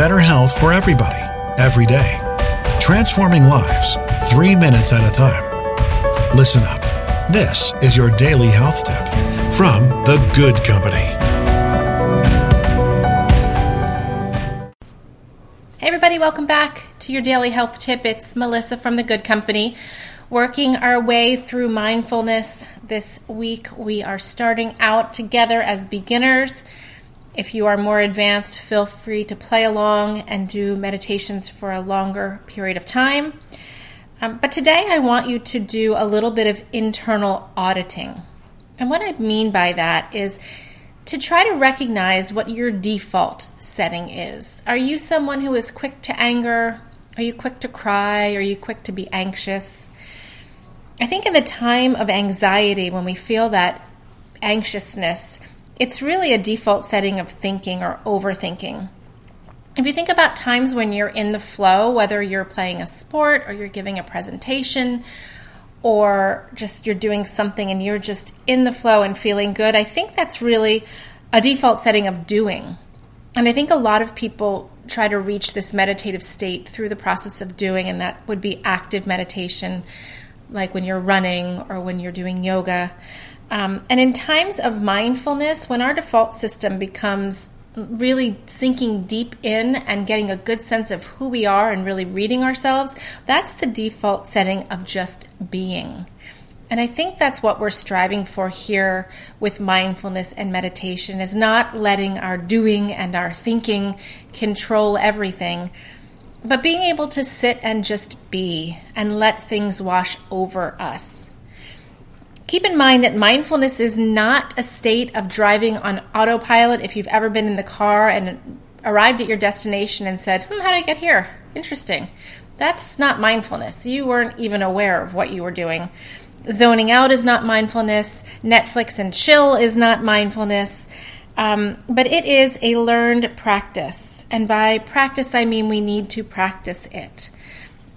better health for everybody, every day. Transforming lives, three minutes at a time. Listen up. This is your daily health tip from The Good Company. Hey, everybody, welcome back to your daily health tip. It's Melissa from The Good Company. Working our way through mindfulness this week, we are starting out together as beginners. If you are more advanced, feel free to play along and do meditations for a longer period of time. Um, but today I want you to do a little bit of internal auditing. And what I mean by that is to try to recognize what your default setting is. Are you someone who is quick to anger? Are you quick to cry? Are you quick to be anxious? I think in the time of anxiety, when we feel that anxiousness, it's really a default setting of thinking or overthinking. If you think about times when you're in the flow, whether you're playing a sport or you're giving a presentation or just you're doing something and you're just in the flow and feeling good, I think that's really a default setting of doing. And I think a lot of people try to reach this meditative state through the process of doing, and that would be active meditation, like when you're running or when you're doing yoga. Um, and in times of mindfulness, when our default system becomes really sinking deep in and getting a good sense of who we are and really reading ourselves, that's the default setting of just being. And I think that's what we're striving for here with mindfulness and meditation is not letting our doing and our thinking control everything, but being able to sit and just be and let things wash over us. Keep in mind that mindfulness is not a state of driving on autopilot. If you've ever been in the car and arrived at your destination and said, hmm, How did I get here? Interesting. That's not mindfulness. You weren't even aware of what you were doing. Zoning out is not mindfulness. Netflix and chill is not mindfulness. Um, but it is a learned practice. And by practice, I mean we need to practice it.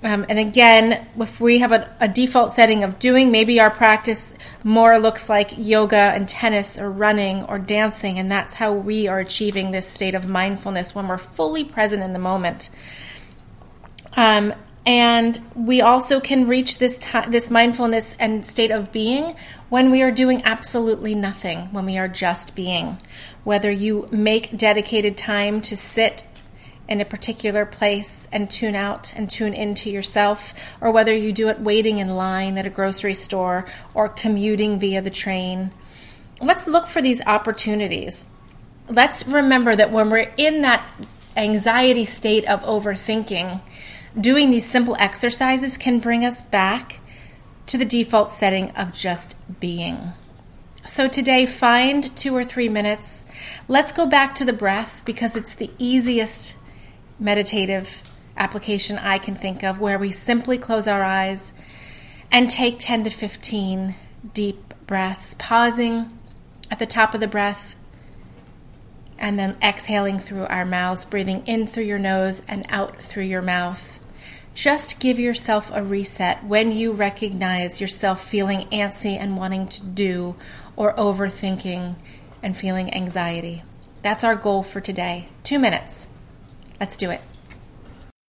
Um, and again, if we have a, a, default setting of doing, maybe our practice more looks like yoga and tennis or running or dancing, and that's how we are achieving this state of mindfulness when we're fully present in the moment. Um, and we also can reach this t- this mindfulness and state of being when we are doing absolutely nothing, when we are just being. Whether you make dedicated time to sit in a particular place and tune out and tune into yourself, or whether you do it waiting in line at a grocery store or commuting via the train. Let's look for these opportunities. Let's remember that when we're in that anxiety state of overthinking, doing these simple exercises can bring us back to the default setting of just being. So, today, find two or three minutes. Let's go back to the breath because it's the easiest meditative application I can think of where we simply close our eyes and take 10 to 15 deep breaths, pausing at the top of the breath and then exhaling through our mouths, breathing in through your nose and out through your mouth. Just give yourself a reset when you recognize yourself feeling antsy and wanting to do or overthinking and feeling anxiety. That's our goal for today. Two minutes. Let's do it.